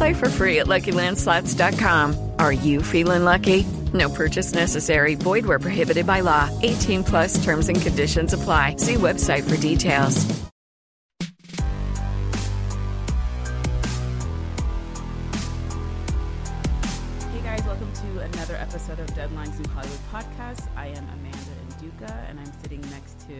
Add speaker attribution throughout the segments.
Speaker 1: Play for free at LuckyLandSlots.com. Are you feeling lucky? No purchase necessary. Void where prohibited by law. 18 plus terms and conditions apply. See website for details.
Speaker 2: Hey guys, welcome to another episode of Deadlines New Hollywood podcast. I am Amanda Nduka, and I'm sitting next to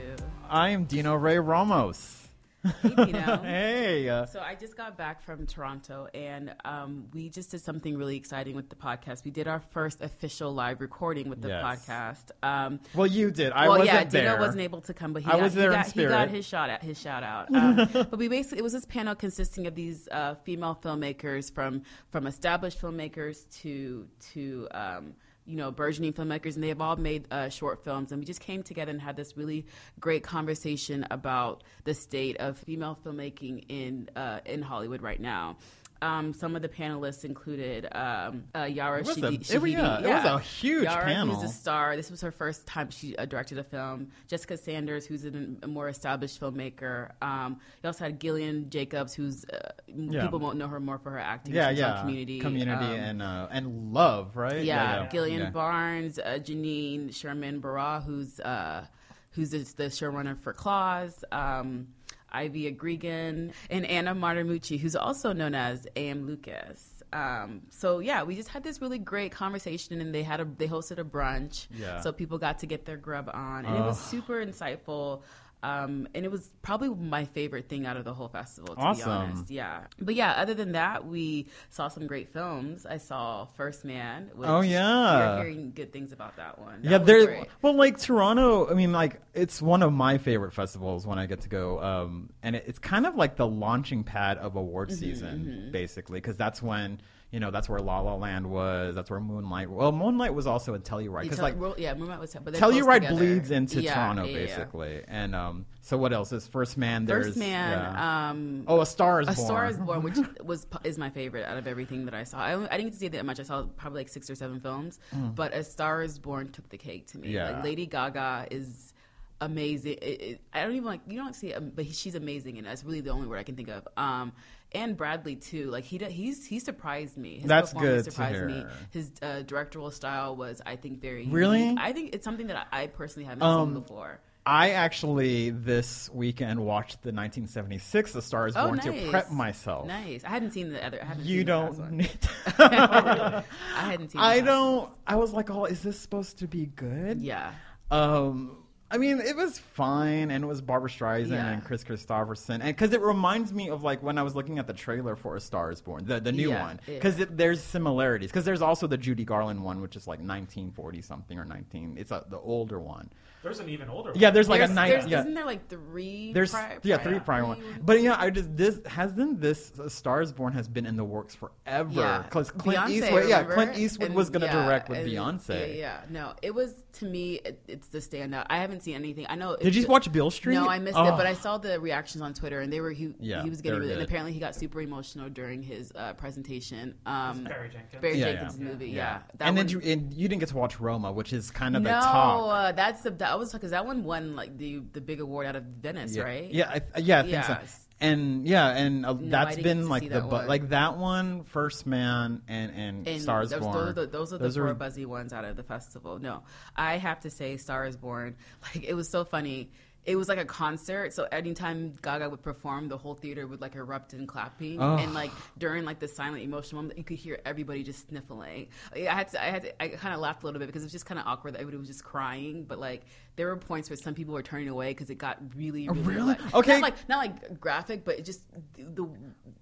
Speaker 3: I am Dino Ray Ramos.
Speaker 2: Hey So I just got back from Toronto, and um, we just did something really exciting with the podcast. We did our first official live recording with the
Speaker 3: Yes.
Speaker 2: podcast. Um,
Speaker 3: well, you did. I
Speaker 2: well,
Speaker 3: wasn't
Speaker 2: yeah,
Speaker 3: there.
Speaker 2: Dino wasn't able to come, but he
Speaker 3: I
Speaker 2: got,
Speaker 3: was there
Speaker 2: he
Speaker 3: in
Speaker 2: got, he got his shot at his shout out. Um, but we basically it was this panel consisting of these uh, female filmmakers from from established filmmakers to to um, you know burgeoning filmmakers, and they have all made uh, short films. And we just came together and had this really great conversation about the state of female filmmaking in uh, in Hollywood right now. Um, some of the panelists included um, uh, Yara
Speaker 3: It was a-
Speaker 2: Shahidi.
Speaker 3: it was- yeah, it was a huge panel.
Speaker 2: Yara,
Speaker 3: panel.
Speaker 2: who's a star. This was her first time she uh, directed a film. Jessica Sanders, who's an, a more established filmmaker. Um, you also had Gillian Jacobs, who's uh,
Speaker 3: Yeah.
Speaker 2: people won't know her more for her acting.
Speaker 3: yeah, yeah.
Speaker 2: Community,
Speaker 3: Community
Speaker 2: um,
Speaker 3: and uh, and love, right?
Speaker 2: yeah, Gillian. Barnes, uh, Janine Sherman Barrois, who's uh, who's the, the showrunner for Claws. Um, Ivy Agregan and Anna Martemucci, who's also known as A.M. Lucas. Um, so yeah, we just had this really great conversation, and they had a they hosted a brunch,
Speaker 3: Yeah.
Speaker 2: so people got to get their grub on, and it was super insightful. Um, and it was probably my favorite thing out of the whole festival, to
Speaker 3: Awesome.
Speaker 2: be honest. Yeah, but yeah, other than that, we saw some great films. I saw First Man. Which
Speaker 3: Oh, yeah.
Speaker 2: we're hearing good things about that one. That
Speaker 3: yeah, there. Well, like Toronto, I mean, like it's one of my favorite festivals when I get to go, um, and it, it's kind of like the launching pad of award
Speaker 2: Mm-hmm,
Speaker 3: season, basically, because that's when you know that's where La La Land was, that's where Moonlight. Well, Moonlight was also in Telluride, because like
Speaker 2: well, yeah, Moonlight was, but
Speaker 3: Telluride bleeds into
Speaker 2: Yeah,
Speaker 3: Toronto,
Speaker 2: yeah, yeah.
Speaker 3: basically. And um, so what else? Is First Man? There's
Speaker 2: First Man.
Speaker 3: yeah.
Speaker 2: Um,
Speaker 3: oh, A Star Is
Speaker 2: A
Speaker 3: Born.
Speaker 2: Star is Born, which was is my favorite out of everything that I saw. I, I didn't get to see that much. I saw probably like six or seven films, but A Star is Born took the cake to me.
Speaker 3: Mm. Yeah.
Speaker 2: Like Lady Gaga is amazing. It, it, I don't even like you don't see it, but he, she's amazing, and that's really the only word I can think of. Um, and Bradley too. Like he he's he surprised me. His
Speaker 3: That's
Speaker 2: performance
Speaker 3: good
Speaker 2: surprised me. His uh, directorial style was, I think, very
Speaker 3: Really?
Speaker 2: unique. I think it's something that I, I personally haven't
Speaker 3: Um,
Speaker 2: seen before.
Speaker 3: I actually this weekend watched the 1976 The Star Is
Speaker 2: Oh,
Speaker 3: Born
Speaker 2: nice.
Speaker 3: to prep myself.
Speaker 2: Nice. I hadn't seen the other. I haven't
Speaker 3: You
Speaker 2: seen the last
Speaker 3: don't need.
Speaker 2: I hadn't seen.
Speaker 3: I don't. I was like, oh, is this supposed to be good?
Speaker 2: Yeah.
Speaker 3: Um, I mean, it was fine, and it was Barbra Streisand
Speaker 2: Yeah.
Speaker 3: and Kris Kristofferson, and because it reminds me of like when I was looking at the trailer for A Star Is Born, the the new
Speaker 2: Yeah,
Speaker 3: one,
Speaker 2: yeah.
Speaker 3: because there's similarities. Because there's also the Judy Garland one, which is like 1940 something or 19. It's a, the older one.
Speaker 4: There's an even older one.
Speaker 3: Yeah, there's like
Speaker 2: There's,
Speaker 3: a nine.
Speaker 2: there's-
Speaker 3: Yeah,
Speaker 2: Isn't there like three?
Speaker 3: there's
Speaker 2: pri-
Speaker 3: yeah
Speaker 2: pri-
Speaker 3: three prior one,
Speaker 2: three-
Speaker 3: but yeah, I just this hasn't this A Star Is Born has been in the works forever
Speaker 2: Yeah,
Speaker 3: because Clint
Speaker 2: Beyonce,
Speaker 3: Eastwood, yeah,
Speaker 2: remember?
Speaker 3: Clint Eastwood
Speaker 2: And-
Speaker 3: was gonna
Speaker 2: yeah,
Speaker 3: direct with
Speaker 2: and-
Speaker 3: Beyonce.
Speaker 2: Yeah, yeah, no, it was to me. It, it's the standout. I haven't seen anything. I know.
Speaker 3: Did you watch Beale Street?
Speaker 2: No, I missed
Speaker 3: Oh.
Speaker 2: it, but I saw the reactions on Twitter, and they were he,
Speaker 3: Yeah,
Speaker 2: he was
Speaker 3: they
Speaker 2: getting
Speaker 3: were
Speaker 2: really, and
Speaker 3: good.
Speaker 2: apparently he got super emotional during his uh, presentation. Um,
Speaker 4: Barry Jenkins.
Speaker 2: Barry
Speaker 3: Yeah,
Speaker 2: Jenkins'
Speaker 3: yeah.
Speaker 2: movie, yeah. That
Speaker 3: and then
Speaker 2: one-
Speaker 3: you, and you didn't get to watch Roma, which is kind of
Speaker 2: no,
Speaker 3: the top.
Speaker 2: uh, that's the that was because that one won like the the big award out of Venice,
Speaker 3: yeah.
Speaker 2: right?
Speaker 3: Yeah, I, yeah, I think so. And yeah, and uh,
Speaker 2: I
Speaker 3: that's been like the
Speaker 2: that
Speaker 3: but like that one, First Man, and and,
Speaker 2: And
Speaker 3: Stars
Speaker 2: those,
Speaker 3: Born.
Speaker 2: Those are the, those are the four
Speaker 3: are-
Speaker 2: buzzy ones out of the festival. No, I have to say, Star is Born. Like it was so funny. It was like a concert. So anytime Gaga would perform, the whole theater would like erupt in clapping,
Speaker 3: Oh.
Speaker 2: and like during like the silent emotional moment, you could hear everybody just sniffling. I had to, I had, to, I kind of laughed a little bit because it was just kind of awkward that everybody was just crying. But like there were points where some people were turning away because it got really, oh, really
Speaker 3: really?
Speaker 2: like-
Speaker 3: Okay.
Speaker 2: not like not like graphic, but it just the,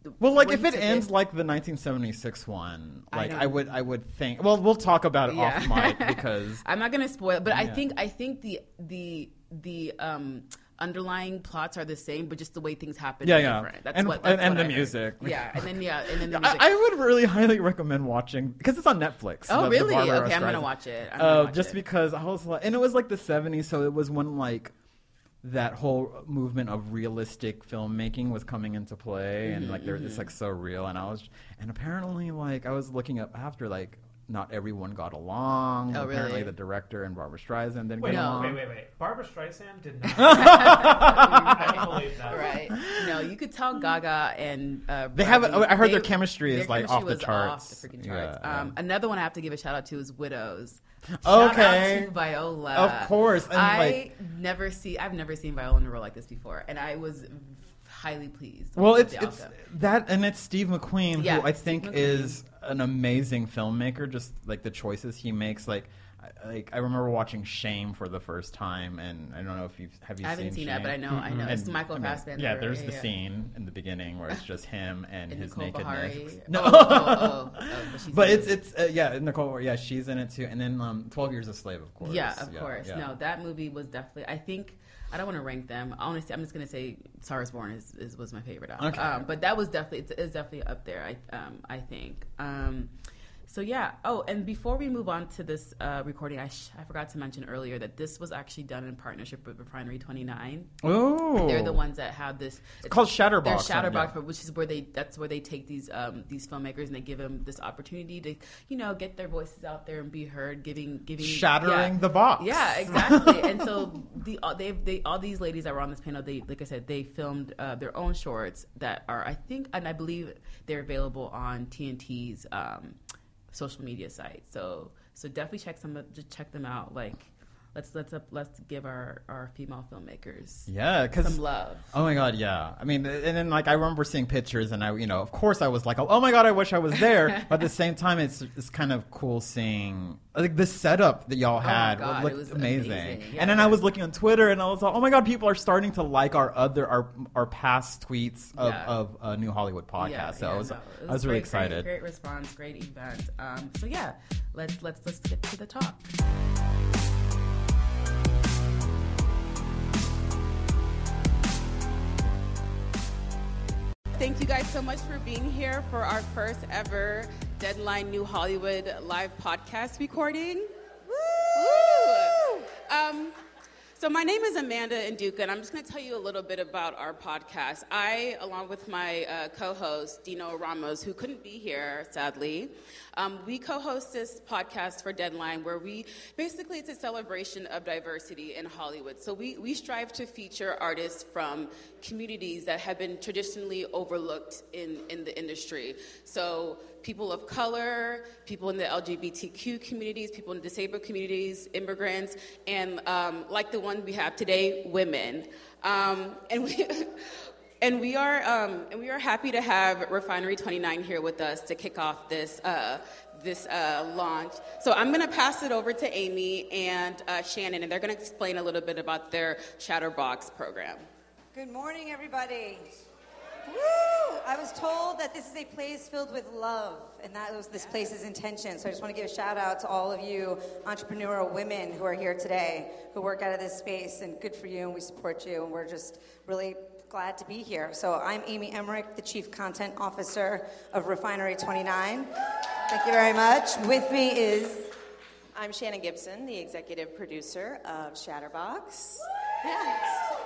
Speaker 2: the
Speaker 3: Well, like if it ends like the 1976 one, like
Speaker 2: don't-
Speaker 3: I, would, I would think. Well, we'll talk about it off mic because
Speaker 2: I'm not gonna spoil, but I think I think the the the um underlying plots are the same, but just the way things happen
Speaker 3: Yeah, yeah.
Speaker 2: different. That's
Speaker 3: And-
Speaker 2: what that's
Speaker 3: and- and
Speaker 2: what
Speaker 3: the music.
Speaker 2: Yeah, and then yeah, and then the music.
Speaker 3: I, I would really highly recommend watching because it's on Netflix.
Speaker 2: Oh,
Speaker 3: the- the
Speaker 2: really?
Speaker 3: Barbra
Speaker 2: Okay, I'm gonna watch it. Gonna
Speaker 3: Uh,
Speaker 2: watch
Speaker 3: just
Speaker 2: it.
Speaker 3: because I was like, and it was like the 70s, so it was when like that whole movement of realistic filmmaking was coming into play, and like they're
Speaker 2: Mm-hmm,
Speaker 3: it's like so real. And I was, and apparently, like I was looking up after like. Not everyone got along.
Speaker 2: Oh,
Speaker 3: Apparently,
Speaker 2: really?
Speaker 3: the director and Barbra Streisand didn't
Speaker 4: Wait,
Speaker 3: get
Speaker 2: No.
Speaker 3: along.
Speaker 4: wait, wait, wait. Barbra Streisand did not. I don't believe that.
Speaker 2: Right. No, you could tell Gaga and uh,
Speaker 3: They have a-
Speaker 2: Bradley-
Speaker 3: I heard their chemistry is,
Speaker 2: their
Speaker 3: like,
Speaker 2: chemistry
Speaker 3: off the charts.
Speaker 2: Off the freaking charts.
Speaker 3: Yeah,
Speaker 2: um,
Speaker 3: yeah.
Speaker 2: Another one I have to give a shout out to is Widows.
Speaker 3: Okay.
Speaker 2: Shout out to Viola.
Speaker 3: Of course, and,
Speaker 2: I
Speaker 3: like-
Speaker 2: never see. I've never seen Viola in a role like this before, and I was highly pleased.
Speaker 3: Well, it's it's that, and it's Steve McQueen,
Speaker 2: Yeah,
Speaker 3: who I
Speaker 2: Steve
Speaker 3: think
Speaker 2: McQueen.
Speaker 3: is an amazing filmmaker. Just like the choices he makes, like. I- Like I remember watching Shame for the first time, and I don't know if you've have you
Speaker 2: I haven't
Speaker 3: seen
Speaker 2: seen that, but I know- I know.
Speaker 3: And,
Speaker 2: It's Michael
Speaker 3: I mean,
Speaker 2: Fassbender,
Speaker 3: Yeah, there's
Speaker 2: yeah,
Speaker 3: the
Speaker 2: yeah.
Speaker 3: scene in the beginning where it's just him and,
Speaker 2: And
Speaker 3: his
Speaker 2: Nicole
Speaker 3: nakedness.
Speaker 2: Bahari.
Speaker 3: No,
Speaker 2: Oh, oh, oh, oh, but
Speaker 3: but it's
Speaker 2: it.
Speaker 3: it's uh, yeah Nicole yeah she's in it too, and then um, Twelve Years a Slave of course.
Speaker 2: Yeah, of course.
Speaker 3: yeah.
Speaker 2: No, that movie was definitely. I think I don't want to rank them. Honestly, I'm just gonna say Star is Born is, is was my favorite. Album.
Speaker 3: Okay.
Speaker 2: Um, but that was definitely it's, it's definitely up there. I um, I think. Um, so yeah. Oh, and before we move on to this uh, recording, I sh- I forgot to mention earlier that this was actually done in partnership with Refinery 29.
Speaker 3: Oh,
Speaker 2: They're the ones that have this. It's
Speaker 3: called Shatterbox,
Speaker 2: They're? Shatterbox,
Speaker 3: Yeah.
Speaker 2: which is where they that's where they take these um, these filmmakers and they give them this opportunity to you know get their voices out there and be heard, giving giving
Speaker 3: Shattering
Speaker 2: yeah.
Speaker 3: the box.
Speaker 2: Yeah, exactly. and so the all, they they all these ladies that were on this panel, they like I said, they filmed uh, their own shorts that are I think and I believe they're available on TNT's um, social media sites. So so definitely check some just check them out. Like let's let's up, let's give our our female filmmakers
Speaker 3: Yeah, because
Speaker 2: some love.
Speaker 3: Oh my god, yeah. I mean, and then like I remember seeing pictures, and I, you know, of course I was like, oh my god, I wish I was there. but at the same time, it's it's kind of cool seeing like the setup that y'all had
Speaker 2: Oh God,
Speaker 3: looked
Speaker 2: it was
Speaker 3: amazing.
Speaker 2: amazing. Yeah,
Speaker 3: and then I was looking on Twitter, and I was like, oh my god, people are starting to like our other our our past tweets of
Speaker 2: Yeah.
Speaker 3: of a New Hollywood podcast.
Speaker 2: Yeah,
Speaker 3: so I was
Speaker 2: no, it
Speaker 3: I was really excited.
Speaker 2: Great, great response, great event. Um, so yeah, let's let's let's get to the talk.
Speaker 5: Thank you guys so much for being here for our first ever Deadline New Hollywood live podcast recording. Woo! Um, so my name is Amanda Nduka, and I'm just going to tell you a little bit about our podcast. I, along with my uh, co-host Dino Ramos, who couldn't be here sadly, um, we co-host this podcast for Deadline, where we basically it's a celebration of diversity in Hollywood. So we we strive to feature artists from communities that have been traditionally overlooked in in the industry. So people of color, people in the LGBTQ communities, people in disabled communities, immigrants, and um, like the one we have today, women. Um, and we. And we are, um, and we are happy to have Refinery 29 here with us to kick off this uh, this uh, launch. So I'm going to pass it over to Amy and uh, Shannon, and they're going to explain a little bit about their Shatterbox program.
Speaker 6: Good morning, everybody. Woo! I was told that this is a place filled with love, and that was this place's intention. So I just want to give a shout out to all of you entrepreneurial women who are here today, who work out of this space, and good for you, and we support you, and we're just really glad to be here. So I'm Amy Emmerich, the Chief Content Officer of Refinery 29. Thank you very much. With me is
Speaker 7: I'm Shannon Gibson, the executive producer of Shatterbox. Yes.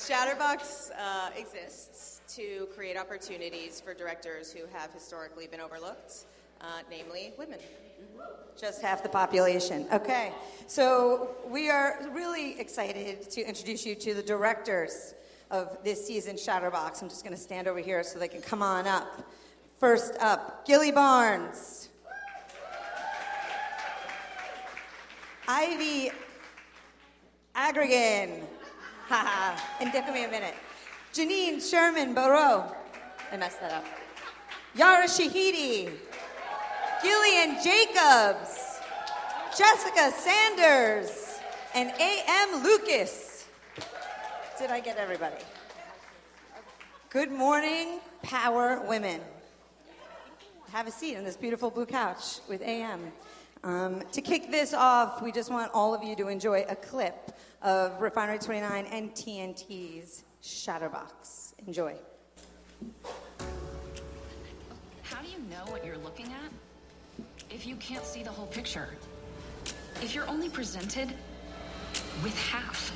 Speaker 7: Shatterbox uh, exists to create opportunities for directors who have historically been overlooked, uh, namely women.
Speaker 6: Just half the population. Okay. So we are really excited to introduce you to the directors of this season's Shatterbox. I'm just going to stand over here so they can come on up. First up, Gilly Barnes. Ivy Agregan. And give me a minute. Janine Sherman Barrow. I messed that up. Yara Shahidi. Gillian Jacobs. Jessica Sanders. And A.M. Lucas. Did I get everybody? Good morning, Power Women. Have a seat on this beautiful blue couch with AM. Um, to kick this off, we just want all of you to enjoy a clip of Refinery 29 and TNT's Shatterbox. Enjoy.
Speaker 8: How do you know what you're looking at if you can't see the whole picture? If you're only presented with half?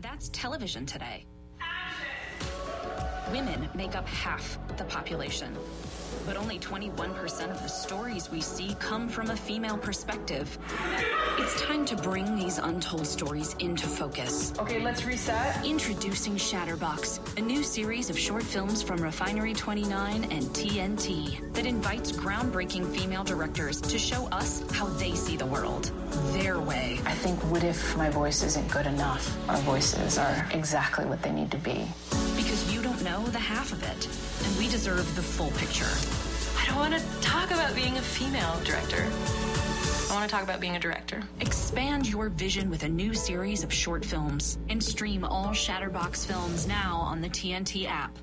Speaker 8: That's television today. Action. Women make up half the population, but only 21% of the stories we see come from a female perspective. It's time to bring these untold stories into focus.
Speaker 9: Okay, let's reset.
Speaker 8: Introducing Shatterbox, a new series of short films from Refinery 29 and TNT that invites groundbreaking female directors to show us how they see the world, their way.
Speaker 9: I think what if my voice isn't good enough? Our voices are exactly what they need to be.
Speaker 8: Because you don't know the half of it, and we deserve the full picture.
Speaker 10: I don't want to talk about being a female director. I want to talk about being a director.
Speaker 8: Expand your vision with a new series of short films and stream all Shatterbox films now on the TNT app.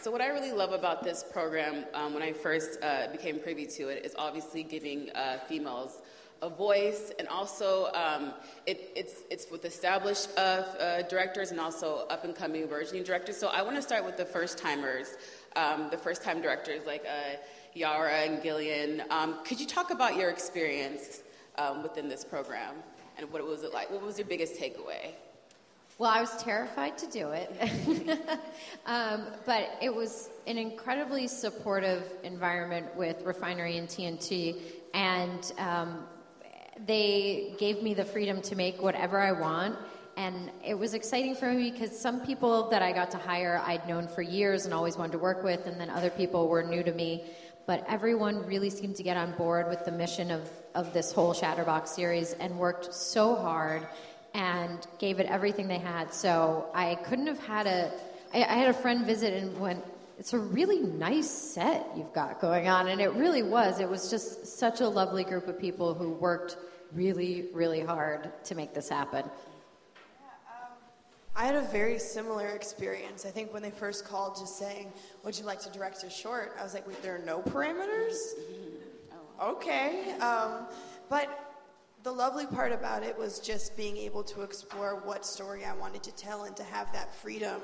Speaker 2: So what I really love about this program, um, when I first uh, became privy to it, is obviously giving uh, females a voice, and also um, it, it's it's with established uh, uh directors and also up and coming emerging directors. So I want to start with the first timers, um, the first time directors like uh, Yara and Gillian. Um, could you talk about your experience um, within this program and what was it like? What was your biggest takeaway?
Speaker 11: Well, I was terrified to do it, um, but it was an incredibly supportive environment with Refinery and TNT, and um, they gave me the freedom to make whatever I want. And it was exciting for me because some people that I got to hire I'd known for years and always wanted to work with, and then other people were new to me. But everyone really seemed to get on board with the mission of, of this whole Shatterbox series and worked so hard and gave it everything they had. So I couldn't have had a. I, I had a friend visit and went, it's a really nice set you've got going on. And it really was. It was just such a lovely group of people who worked really, really hard to make this happen.
Speaker 12: I had a very similar experience. I think when they first called, just saying, Would you like to direct a short? I was like, Wait, there are no parameters? Okay. Um, but the lovely part about it was just being able to explore what story I wanted to tell and to have that freedom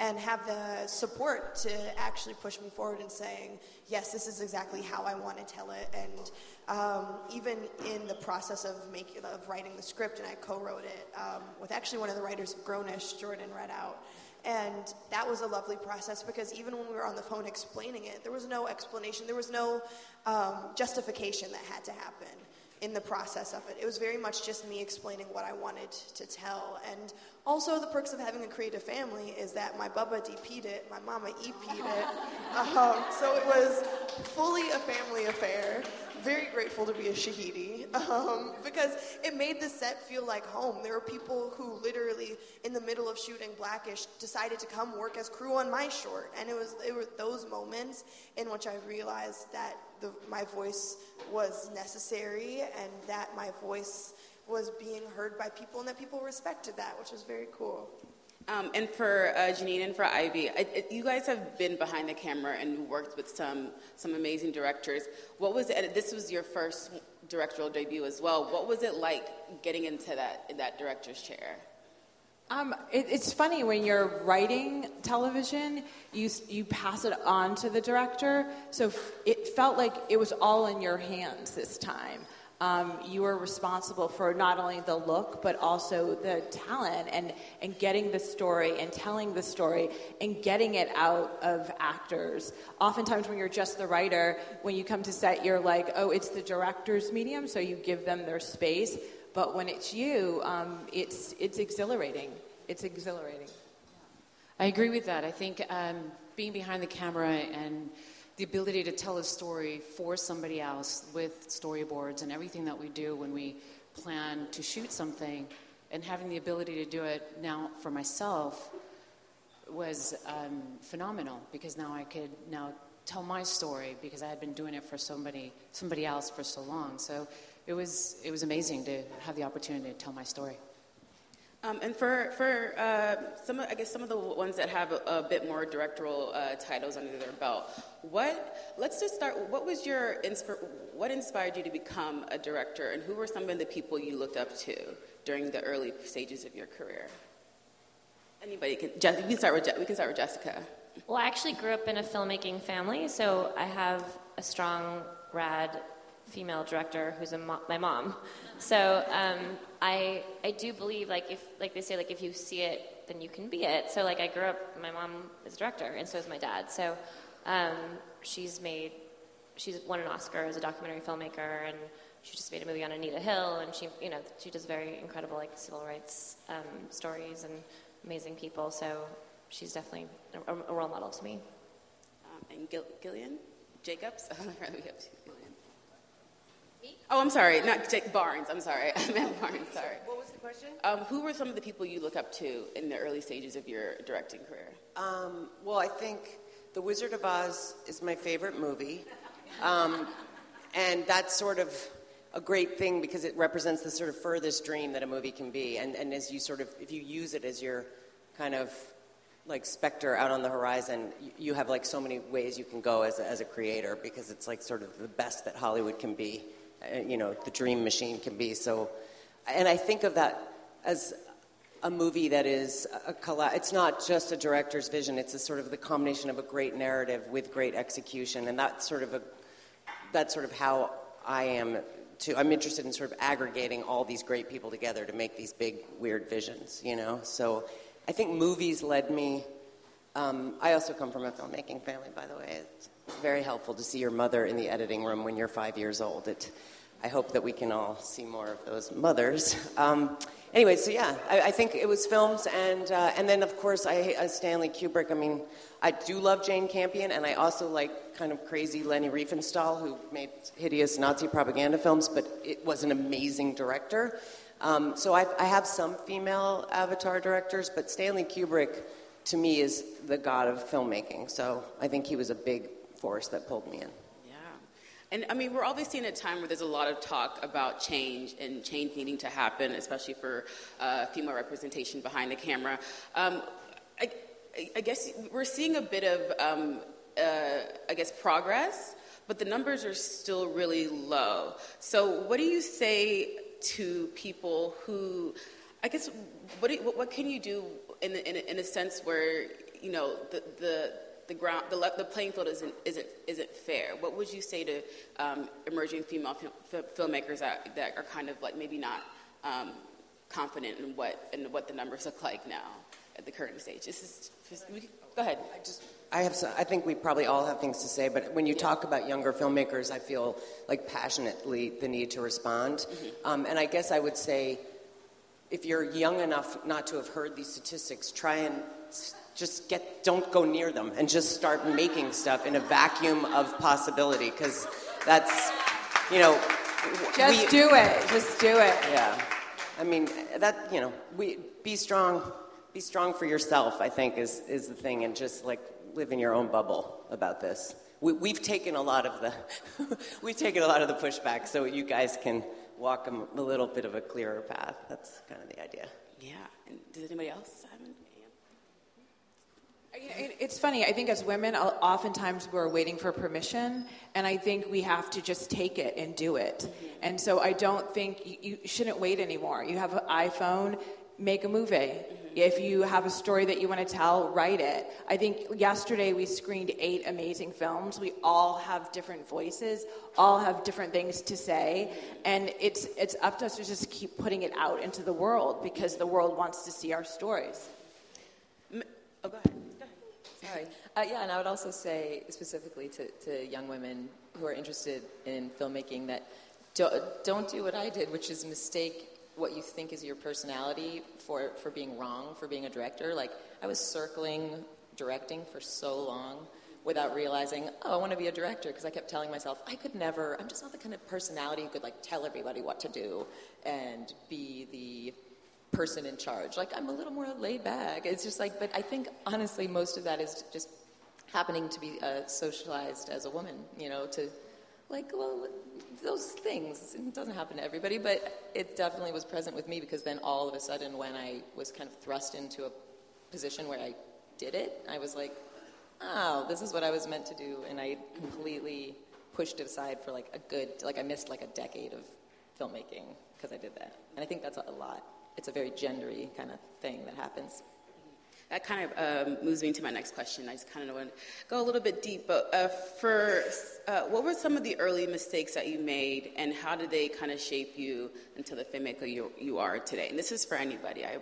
Speaker 12: and have the support to actually push me forward and saying, yes, this is exactly how I want to tell it. And um, even in the process of making of writing the script, and I co-wrote it um, with actually one of the writers of Grown-ish, Jordan Reddout. And that was a lovely process because even when we were on the phone explaining it, there was no explanation, there was no um, justification that had to happen in the process of it. It was very much just me explaining what I wanted to tell. And also, the perks of having a creative family is that my bubba DP'd it, my mama EP'd it. Um, so it was fully a family affair very grateful to be a Shahidi um, because it made the set feel like home. There were people who literally, in the middle of shooting Black-ish, decided to come work as crew on my short, and it was it were those moments in which I realized that the, my voice was necessary and that my voice was being heard by people and that people respected that, which was very cool.
Speaker 2: Um, and for uh, Janine and for Ivy, I, it, you guys have been behind the camera and worked with some some amazing directors. What was it? This was your first directorial debut as well. What was it like getting into that that director's chair?
Speaker 13: Um, it, it's funny when you're writing television, you you pass it on to the director. So it felt like it was all in your hands this time um, you are responsible for not only the look but also the talent and, and getting the story and telling the story and getting it out of actors. Oftentimes, when you're just the writer, when you come to set, you're like, oh, it's the director's medium, so you give them their space. But when it's you, um, it's, it's exhilarating. It's exhilarating.
Speaker 14: I agree with that. I think um, being behind the camera and the ability to tell a story for somebody else with storyboards and everything that we do when we plan to shoot something, and having the ability to do it now for myself was um, phenomenal because now I could now tell my story because I had been doing it for somebody somebody else for so long. So it was it was amazing to have the opportunity to tell my story.
Speaker 2: Um, and for for uh, some, of, I guess some of the ones that have a, a bit more directorial uh, titles under their belt, what? Let's just start. What was your insp- What inspired you to become a director, and who were some of the people you looked up to during the early stages of your career? Anybody can. Je- we can start with Je- we can start with Jessica.
Speaker 15: Well, I actually grew up in a filmmaking family, so I have a strong, rad female director who's mo- my mom. So um, I I do believe like if like they say like if you see it then you can be it. So like I grew up, my mom is a director and so is my dad. So um, she's made she's won an Oscar as a documentary filmmaker and she just made a movie on Anita Hill and she you know she does very incredible like civil rights um, stories and amazing people. So she's definitely a, a role model to me.
Speaker 2: Um, and Gil- Gillian Jacobs. Oh, I'm sorry, not Jake Barnes. I'm sorry, I meant Barnes. Sorry.
Speaker 16: What was the question?
Speaker 2: Um, who were some of the people you look up to in the early stages of your directing career?
Speaker 16: Um, well, I think The Wizard of Oz is my favorite movie. Um, and that's sort of a great thing because it represents the sort of furthest dream that a movie can be. And, and as you sort of, if you use it as your kind of like specter out on the horizon, you, you have like so many ways you can go as a, as a creator because it's like sort of the best that Hollywood can be. Uh, you know, the dream machine can be. So, and I think of that as a movie that is a colla- it's not just a director's vision it's a sort of the combination of a great narrative with great execution. And that's sort of a that's sort of how i am too i'm interested in sort of aggregating all these great people together to make these big weird visions you know? So i think movies led me um, i also come from a filmmaking family by the way. It's very helpful to see your mother in the editing room when you're five years old. It I hope that we can all see more of those mothers. Um, anyway, so yeah, I, I, think it was films, and uh, and then of course I uh, Stanley Kubrick. I mean, I do love Jane Campion, and I also like kind of crazy Leni Riefenstahl, who made hideous Nazi propaganda films, but it was an amazing director. Um, so I, I have some female Avatar directors, but Stanley Kubrick, to me, is the god of filmmaking. So I think he was a big force that pulled me in.
Speaker 2: And I mean, we're obviously in a time where there's a lot of talk about change and change needing to happen, especially for uh, female representation behind the camera. Um, I, I, guess we're seeing a bit of, um, uh, I guess, progress, but the numbers are still really low. So, what do you say to people who, I guess, what, do, what, can you do in, in, in a sense where, you know, the, the the ground, the, the playing field isn't, isn't, isn't fair. What would you say to um, emerging female filmmakers that, that are kind of like maybe not um, confident in what, in what the numbers look like now at the current stage? This is, just, go ahead.
Speaker 16: I just, I have, some, I think we probably all have things to say, but when you talk about younger filmmakers, I feel like passionately the need to respond. Mm-hmm. Um, and I guess I would say, if you're young enough not to have heard these statistics, try and just get don't go near them and just start making stuff in a vacuum of possibility because that's you know
Speaker 13: just we, do it just do it.
Speaker 16: Yeah. I mean that you know we be strong be strong for yourself i think is is the thing and just like live in your own bubble about this. We, we've taken a lot of the we've taken a lot of the pushback so you guys can walk a, a little bit of a clearer path. That's kind of the idea.
Speaker 2: Yeah. And does anybody else
Speaker 13: it's funny. I think as women, oftentimes we're waiting for permission, and I think we have to just take it and do it. And so I don't think you, shouldn't wait anymore. You have an iPhone, make a movie. If you have a story that you want to tell, write it. I think yesterday we screened eight amazing films. We all have different voices, all have different things to say, and it's it's up to us to just keep putting it out into the world because the world wants to see our stories.
Speaker 2: Oh, go ahead.
Speaker 17: Sorry. Uh, yeah, and I would also say specifically to, to young women who are interested in filmmaking that don't, don't do what I did, which is mistake what you think is your personality for, for being wrong, for being a director. Like, I was circling directing for so long without realizing, oh, I want to be a director because I kept telling myself I could never. I'm just not the kind of personality who could like tell everybody what to do and be the person in charge. Like I'm a little more laid back. It's just like, but I think honestly, most of that is just happening to be uh, socialized as a woman. You know, to like well those things. It doesn't happen to everybody, but it definitely was present with me because then all of a sudden, when I was kind of thrust into a position where I did it, I was like, oh, this is what I was meant to do, and I completely pushed it aside for like a good, like I missed like a decade of filmmaking because I did that, and I think that's a lot. It's a very gendery kind of thing that happens.
Speaker 2: That kind of um, moves me to my next question. I just kind of want to go a little bit deep. But uh, for uh, what were some of the early mistakes that you made, and how did they kind of shape you into the filmmaker you, you are today? And this is for anybody. I,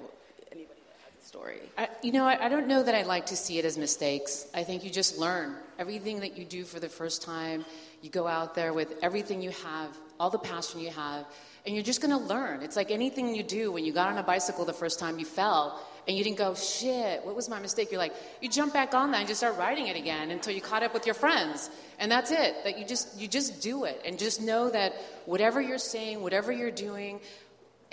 Speaker 2: anybody that has a story.
Speaker 14: I, you know, I, I don't know that I like to see it as mistakes. I think you just learn everything that you do for the first time. You go out there with everything you have, all the passion you have, and you're just going to learn. It's like anything you do. When you got on a bicycle the first time, you fell and you didn't go, shit, what was my mistake? You're like, you jump back on that and just start riding it again until you caught up with your friends. And that's it. That you just you just do it and just know that whatever you're saying, whatever you're doing,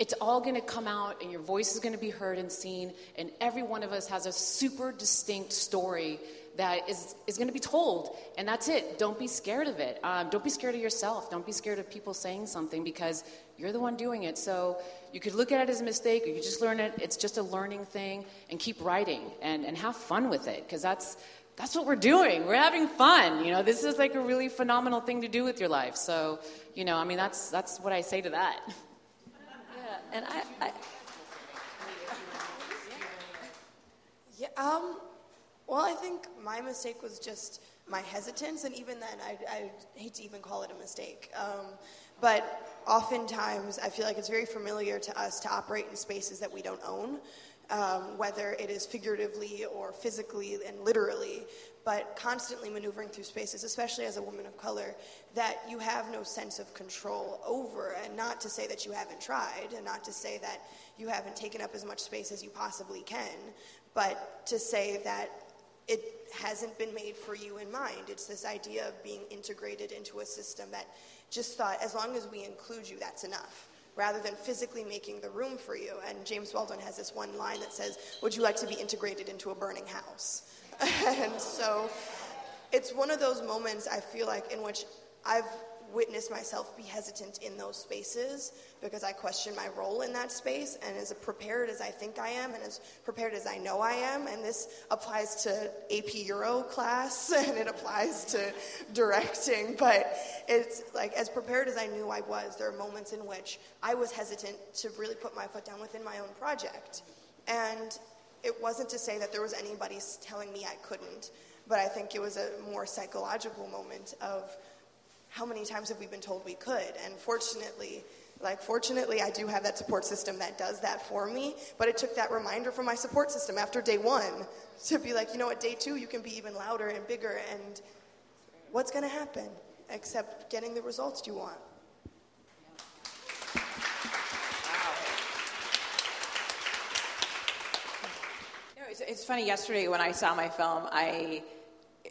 Speaker 14: it's all going to come out and your voice is going to be heard and seen and every one of us has a super distinct story that is, is going to be told and that's it don't be scared of it um, don't be scared of yourself don't be scared of people saying something because you're the one doing it. So you could look at it as a mistake or you just learn it. It's just a learning thing and keep writing and, and have fun with it because that's that's what we're doing. We're having fun you know? This is like a really phenomenal thing to do with your life. So you know i mean that's that's what i say to that.
Speaker 17: Yeah and i, I
Speaker 12: yeah um well i think my mistake was just my hesitance and even then i, I hate to even call it a mistake. Um, but oftentimes, I feel like it's very familiar to us to operate in spaces that we don't own, um, whether it is figuratively or physically and literally, but constantly maneuvering through spaces, especially as a woman of color, that you have no sense of control over. And not to say that you haven't tried, and not to say that you haven't taken up as much space as you possibly can, but to say that it hasn't been made for you in mind. It's this idea of being integrated into a system that just thought as long as we include you, that's enough, rather than physically making the room for you. And James Baldwin has this one line that says, Would you like to be integrated into a burning house? and so it's one of those moments I feel like in which I've witness myself be hesitant in those spaces because I question my role in that space and as prepared as I think I am and as prepared as I know I am. And this applies to AP Euro class and it applies to directing. But it's like as prepared as I knew I was, there are moments in which I was hesitant to really put my foot down within my own project. And it wasn't to say that there was anybody telling me I couldn't, but I think it was a more psychological moment of how many times have we been told we could? And fortunately, like fortunately, I do have that support system that does that for me. But it took that reminder from my support system after day one to be like, you know what, day two you can be even louder and bigger. And what's going to happen except getting the results you want?
Speaker 13: it's funny. Yesterday, when I saw my film, I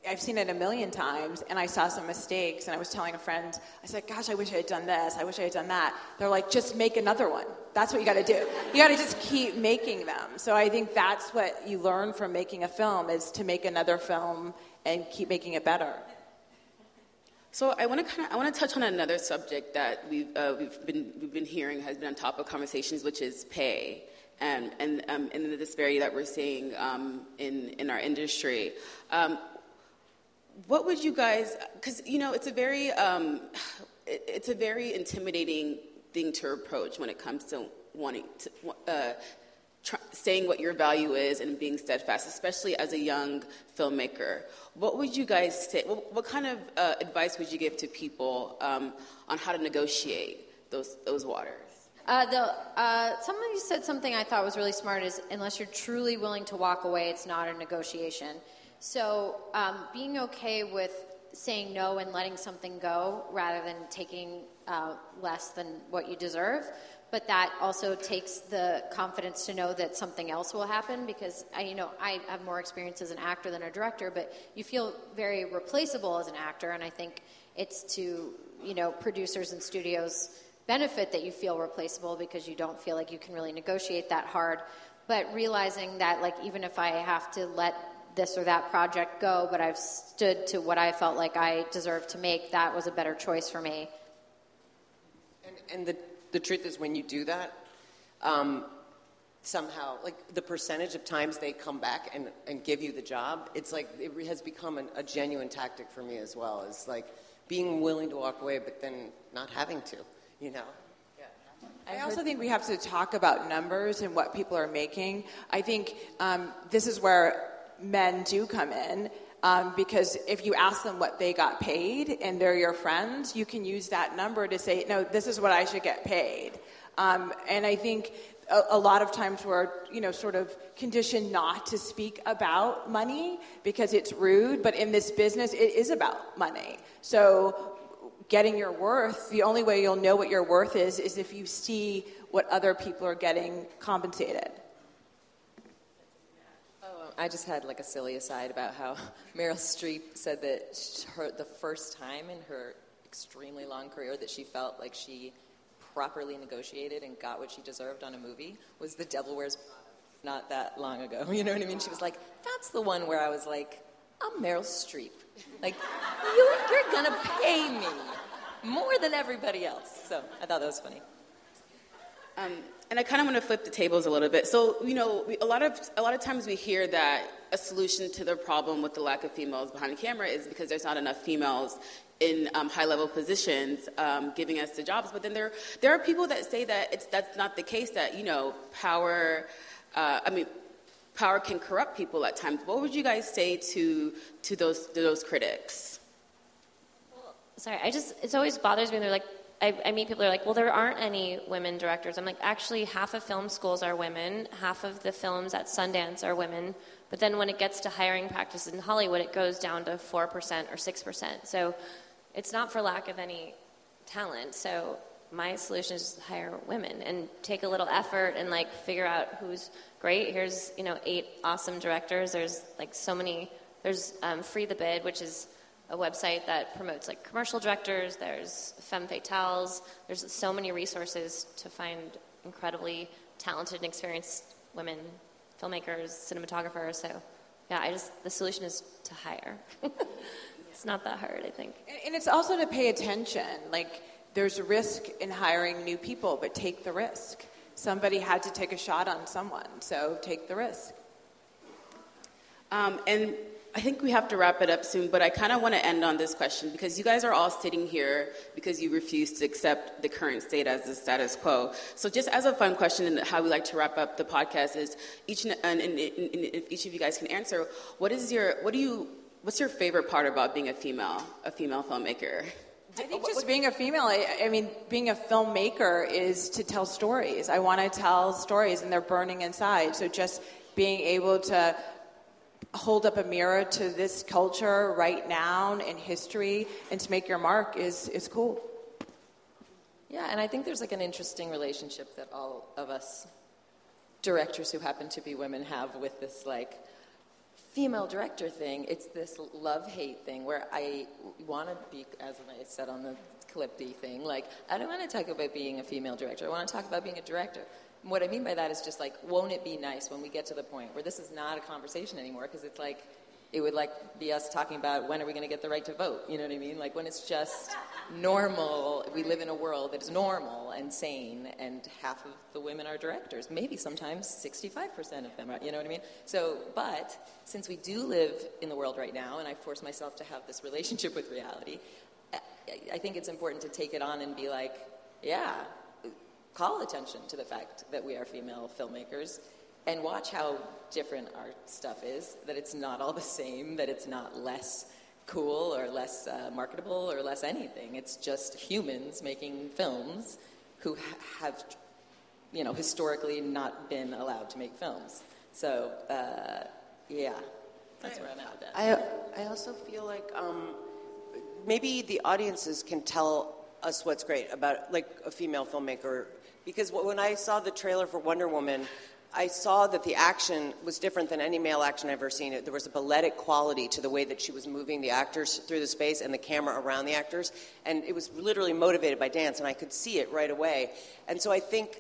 Speaker 13: I've seen it a million times, and I saw some mistakes, and I was telling a friend, I said, "Gosh, I wish I had done this. I wish I had done that." They're like, "Just make another one. That's what you got to do. You got to just keep making them." So I think that's what you learn from making a film is to make another film and keep making it better.
Speaker 2: So I want to kind of I want to touch on another subject that we've uh, we've been we've been hearing has been on top of conversations, which is pay and and um, and the disparity that we're seeing um, in in our industry. Um, what would you guys? Because you know, it's a very um, it, it's a very intimidating thing to approach when it comes to wanting to. Uh, saying what your value is and being steadfast, especially as a young filmmaker. What would you guys say? What, what kind of uh, advice would you give to people um, on how to negotiate those those waters?
Speaker 11: Uh, the, uh, said something I thought was really smart is unless you're truly willing to walk away, it's not a negotiation. So um, being okay with saying no and letting something go rather than taking uh, less than what you deserve but that also takes the confidence to know that something else will happen because I, you know I have more experience as an actor than a director, but you feel very replaceable as an actor, and I think it's to you know producers and studios benefit that you feel replaceable because you don't feel like you can really negotiate that hard. But realizing that like even if I have to let this or that project go, but I've stood to what I felt like I deserved to make, that was a better choice for me.
Speaker 16: And, and the, the truth is, when you do that, um, somehow, like the percentage of times they come back and, and give you the job, it's like it has become an, a genuine tactic for me as well. Is like being willing to walk away, but then not having to, you know?
Speaker 13: I also think we have to talk about numbers and what people are making. I think um, this is where men do come in. Um, because if you ask them what they got paid and they're your friends, you can use that number to say, no, this is what I should get paid. Um, and I think a, a, lot of times we're, you know, sort of conditioned not to speak about money because it's rude, but in this business, it is about money. So getting your worth, the only way you'll know what your worth is, is if you see what other people are getting compensated.
Speaker 17: I just had like a silly aside about how Meryl Streep said that her, the first time in her extremely long career that she felt like she properly negotiated and got what she deserved on a movie was The Devil Wears not that long ago. You know what I mean? She was like, that's the one where I was like, I'm Meryl Streep. Like, you, you're gonna pay me more than everybody else. So I thought that was funny.
Speaker 5: Um, and I kind of want to flip the tables a little bit. So, you know, we, a lot of a lot of times we hear that a solution to the problem with the lack of females behind the camera is because there's not enough females in um, high level positions um, giving us the jobs. But then there there are people that say that it's that's not the case. That you know, power. Uh, I mean, power can corrupt people at times. What would you guys say to to those to those critics?
Speaker 15: Well, sorry, I just, it always bothers me. They're like, I, I meet people who are like, well, there aren't any women directors. I'm like, actually, half of film schools are women, half of the films at Sundance are women. But then when it gets to hiring practices in Hollywood, it goes down to 4% or 6%. So it's not for lack of any talent. So my solution is hire women and take a little effort and like figure out who's great. Here's, you know, eight awesome directors. There's like so many, there's um, Free the Bid, which is a website that promotes like commercial directors. There's Film Fatales. There's so many resources to find incredibly talented and experienced women filmmakers, cinematographers. So, yeah, I just the solution is to hire. it's not that hard, I think.
Speaker 13: And it's also to pay attention. Like there's risk in hiring new people, but take the risk. Somebody had to take a shot on someone, so take the risk.
Speaker 5: Um, and I think we have to wrap it up soon, but I kind of want to end on this question because you guys are all sitting here because you refuse to accept the current state as the status quo. So, just as a fun question, and how we like to wrap up the podcast is each and, and, and, and if each of you guys can answer, what is your what do you what's your favorite part about being a female a female filmmaker?
Speaker 13: I think just being a female, I, I, mean, being a filmmaker is to tell stories. I want to tell stories, and they're burning inside. So just being able to hold up a mirror to this culture right now in history and to make your mark is, is cool.
Speaker 17: Yeah, and I think there's like an interesting relationship that all of us directors who happen to be women have with this like female director thing. It's this love hate thing where I want to be, as I said on the Calypti thing, like I don't want to talk about being a female director. I want to talk about being a director what I mean by that is just like, won't it be nice when we get to the point where this is not a conversation anymore? Because it's like, it would like be us talking about when are we going to get the right to vote. You know what I mean? Like when it's just normal. We live in a world that is normal and sane, and half of the women are directors. Maybe sometimes 65% of them are. You know what I mean? So, but since we do live in the world right now, and I force myself to have this relationship with reality, I think it's important to take it on and be like, yeah, call attention to the fact that we are female filmmakers and watch how different our stuff is, that it's not all the same, that it's not less cool or less uh, marketable or less anything. It's just humans making films who ha- have, you know, historically not been allowed to make films. So, uh, yeah, that's where I'm at.
Speaker 16: I, I also feel like um, maybe the audiences can tell us what's great about, like, a female filmmaker because when I saw the trailer for Wonder Woman, I saw that the action was different than any male action I've ever seen. There was a balletic quality to the way that she was moving the actors through the space and the camera around the actors, and it was literally motivated by dance, and I could see it right away. And so I think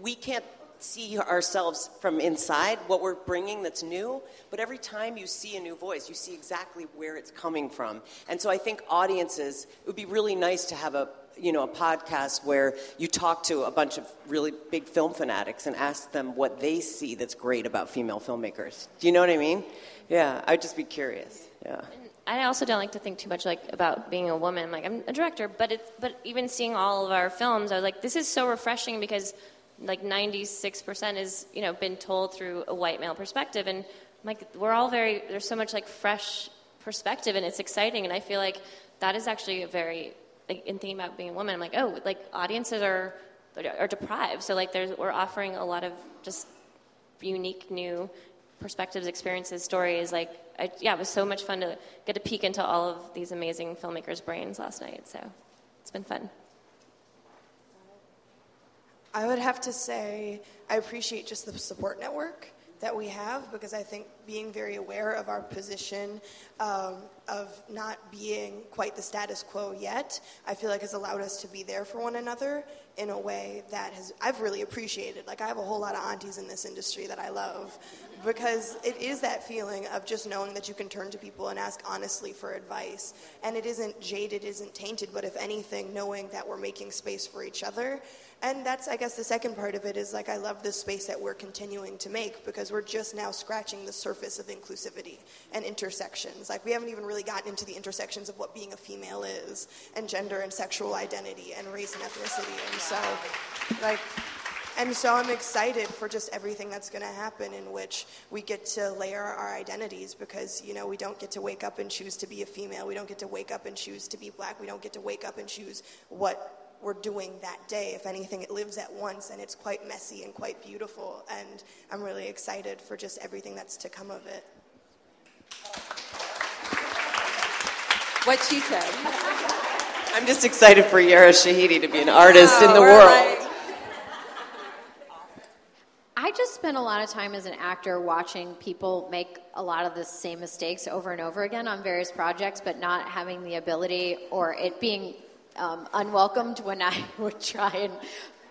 Speaker 16: we can't see ourselves from inside what we're bringing that's new but every time you see a new voice you see exactly where it's coming from and so i think audiences it would be really nice to have a you know a podcast where you talk to a bunch of really big film fanatics and ask them what they see that's great about female filmmakers. Do you know what i mean? Yeah i'd just be curious. Yeah.
Speaker 15: I also don't like to think too much like about being a woman. Like I'm a director, but it's but even seeing all of our films, I was like, this is so refreshing because like 96% is you know been told through a white male perspective, and like we're all very there's so much like fresh perspective, and it's exciting, and I feel like that is actually a very like in thinking about being a woman, I'm like oh like audiences are are deprived, so like there's we're offering a lot of just unique new perspectives, experiences, stories. Like, I, yeah, it was so much fun to get a peek into all of these amazing filmmakers' brains last night. So it's been fun.
Speaker 12: I would have to say I appreciate just the support network that we have because I think being very aware of our position um, of not being quite the status quo yet, I feel like has allowed us to be there for one another in a way that has I've really appreciated. Like I have a whole lot of aunties in this industry that I love because it is that feeling of just knowing that you can turn to people and ask honestly for advice. And it isn't jaded, it isn't tainted, but if anything, knowing that we're making space for each other. And that's, I guess, the second part of it is like I love this space that we're continuing to make because we're just now scratching the surface of inclusivity and intersections. Like we haven't even really gotten into the intersections of what being a female is, and gender and sexual identity, and race and ethnicity. And so, like, and so I'm excited for just everything that's going to happen in which we get to layer our identities because, you know, we don't get to wake up and choose to be a female. We don't get to wake up and choose to be black. We don't get to wake up and choose what we're doing that day. If anything, it lives at once and it's quite messy and quite beautiful. And I'm really excited for just everything that's to come of it.
Speaker 5: What she said.
Speaker 16: i'm just excited for yara shahidi to be an artist in the oh, world
Speaker 5: right.
Speaker 11: I just spend a lot of time as an actor watching people make a lot of the same mistakes over and over again on various projects, but not having the ability or it being um, unwelcomed when I would try and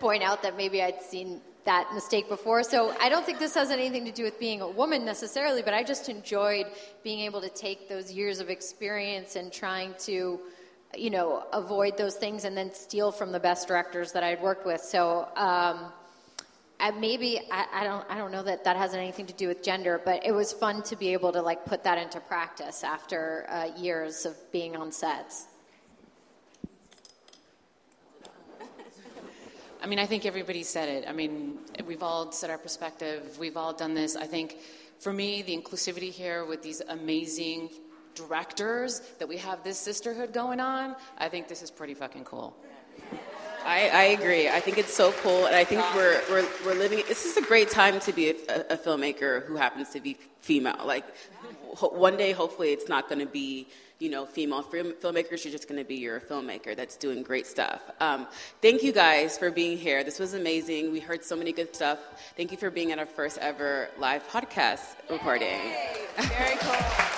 Speaker 11: point out that maybe I'd seen that mistake before. So I don't think this has anything to do with being a woman necessarily, but I just enjoyed being able to take those years of experience and trying to, you know, avoid those things and then steal from the best directors that I'd worked with. So. Um, I maybe I, I, don't I don't know that that has anything to do with gender, but it was fun to be able to like put that into practice after uh, years of being on sets.
Speaker 14: Mean, I think everybody said it. I mean, we've all said our perspective. We've all done this. I think for me, the inclusivity here with these amazing directors that we have this sisterhood going on, I think this is pretty fucking cool.
Speaker 18: I, I agree. I think it's so cool, and I think we're, we're, we're living. This is a great time to be a, a filmmaker who happens to be female. Like, ho- one day, hopefully, it's not going to be you know female film, filmmakers. You're just going to be your filmmaker that's doing great stuff. Um, thank you guys for being here. This was amazing. We heard so many good stuff. Thank you for being at our first ever live podcast recording.
Speaker 5: Very cool.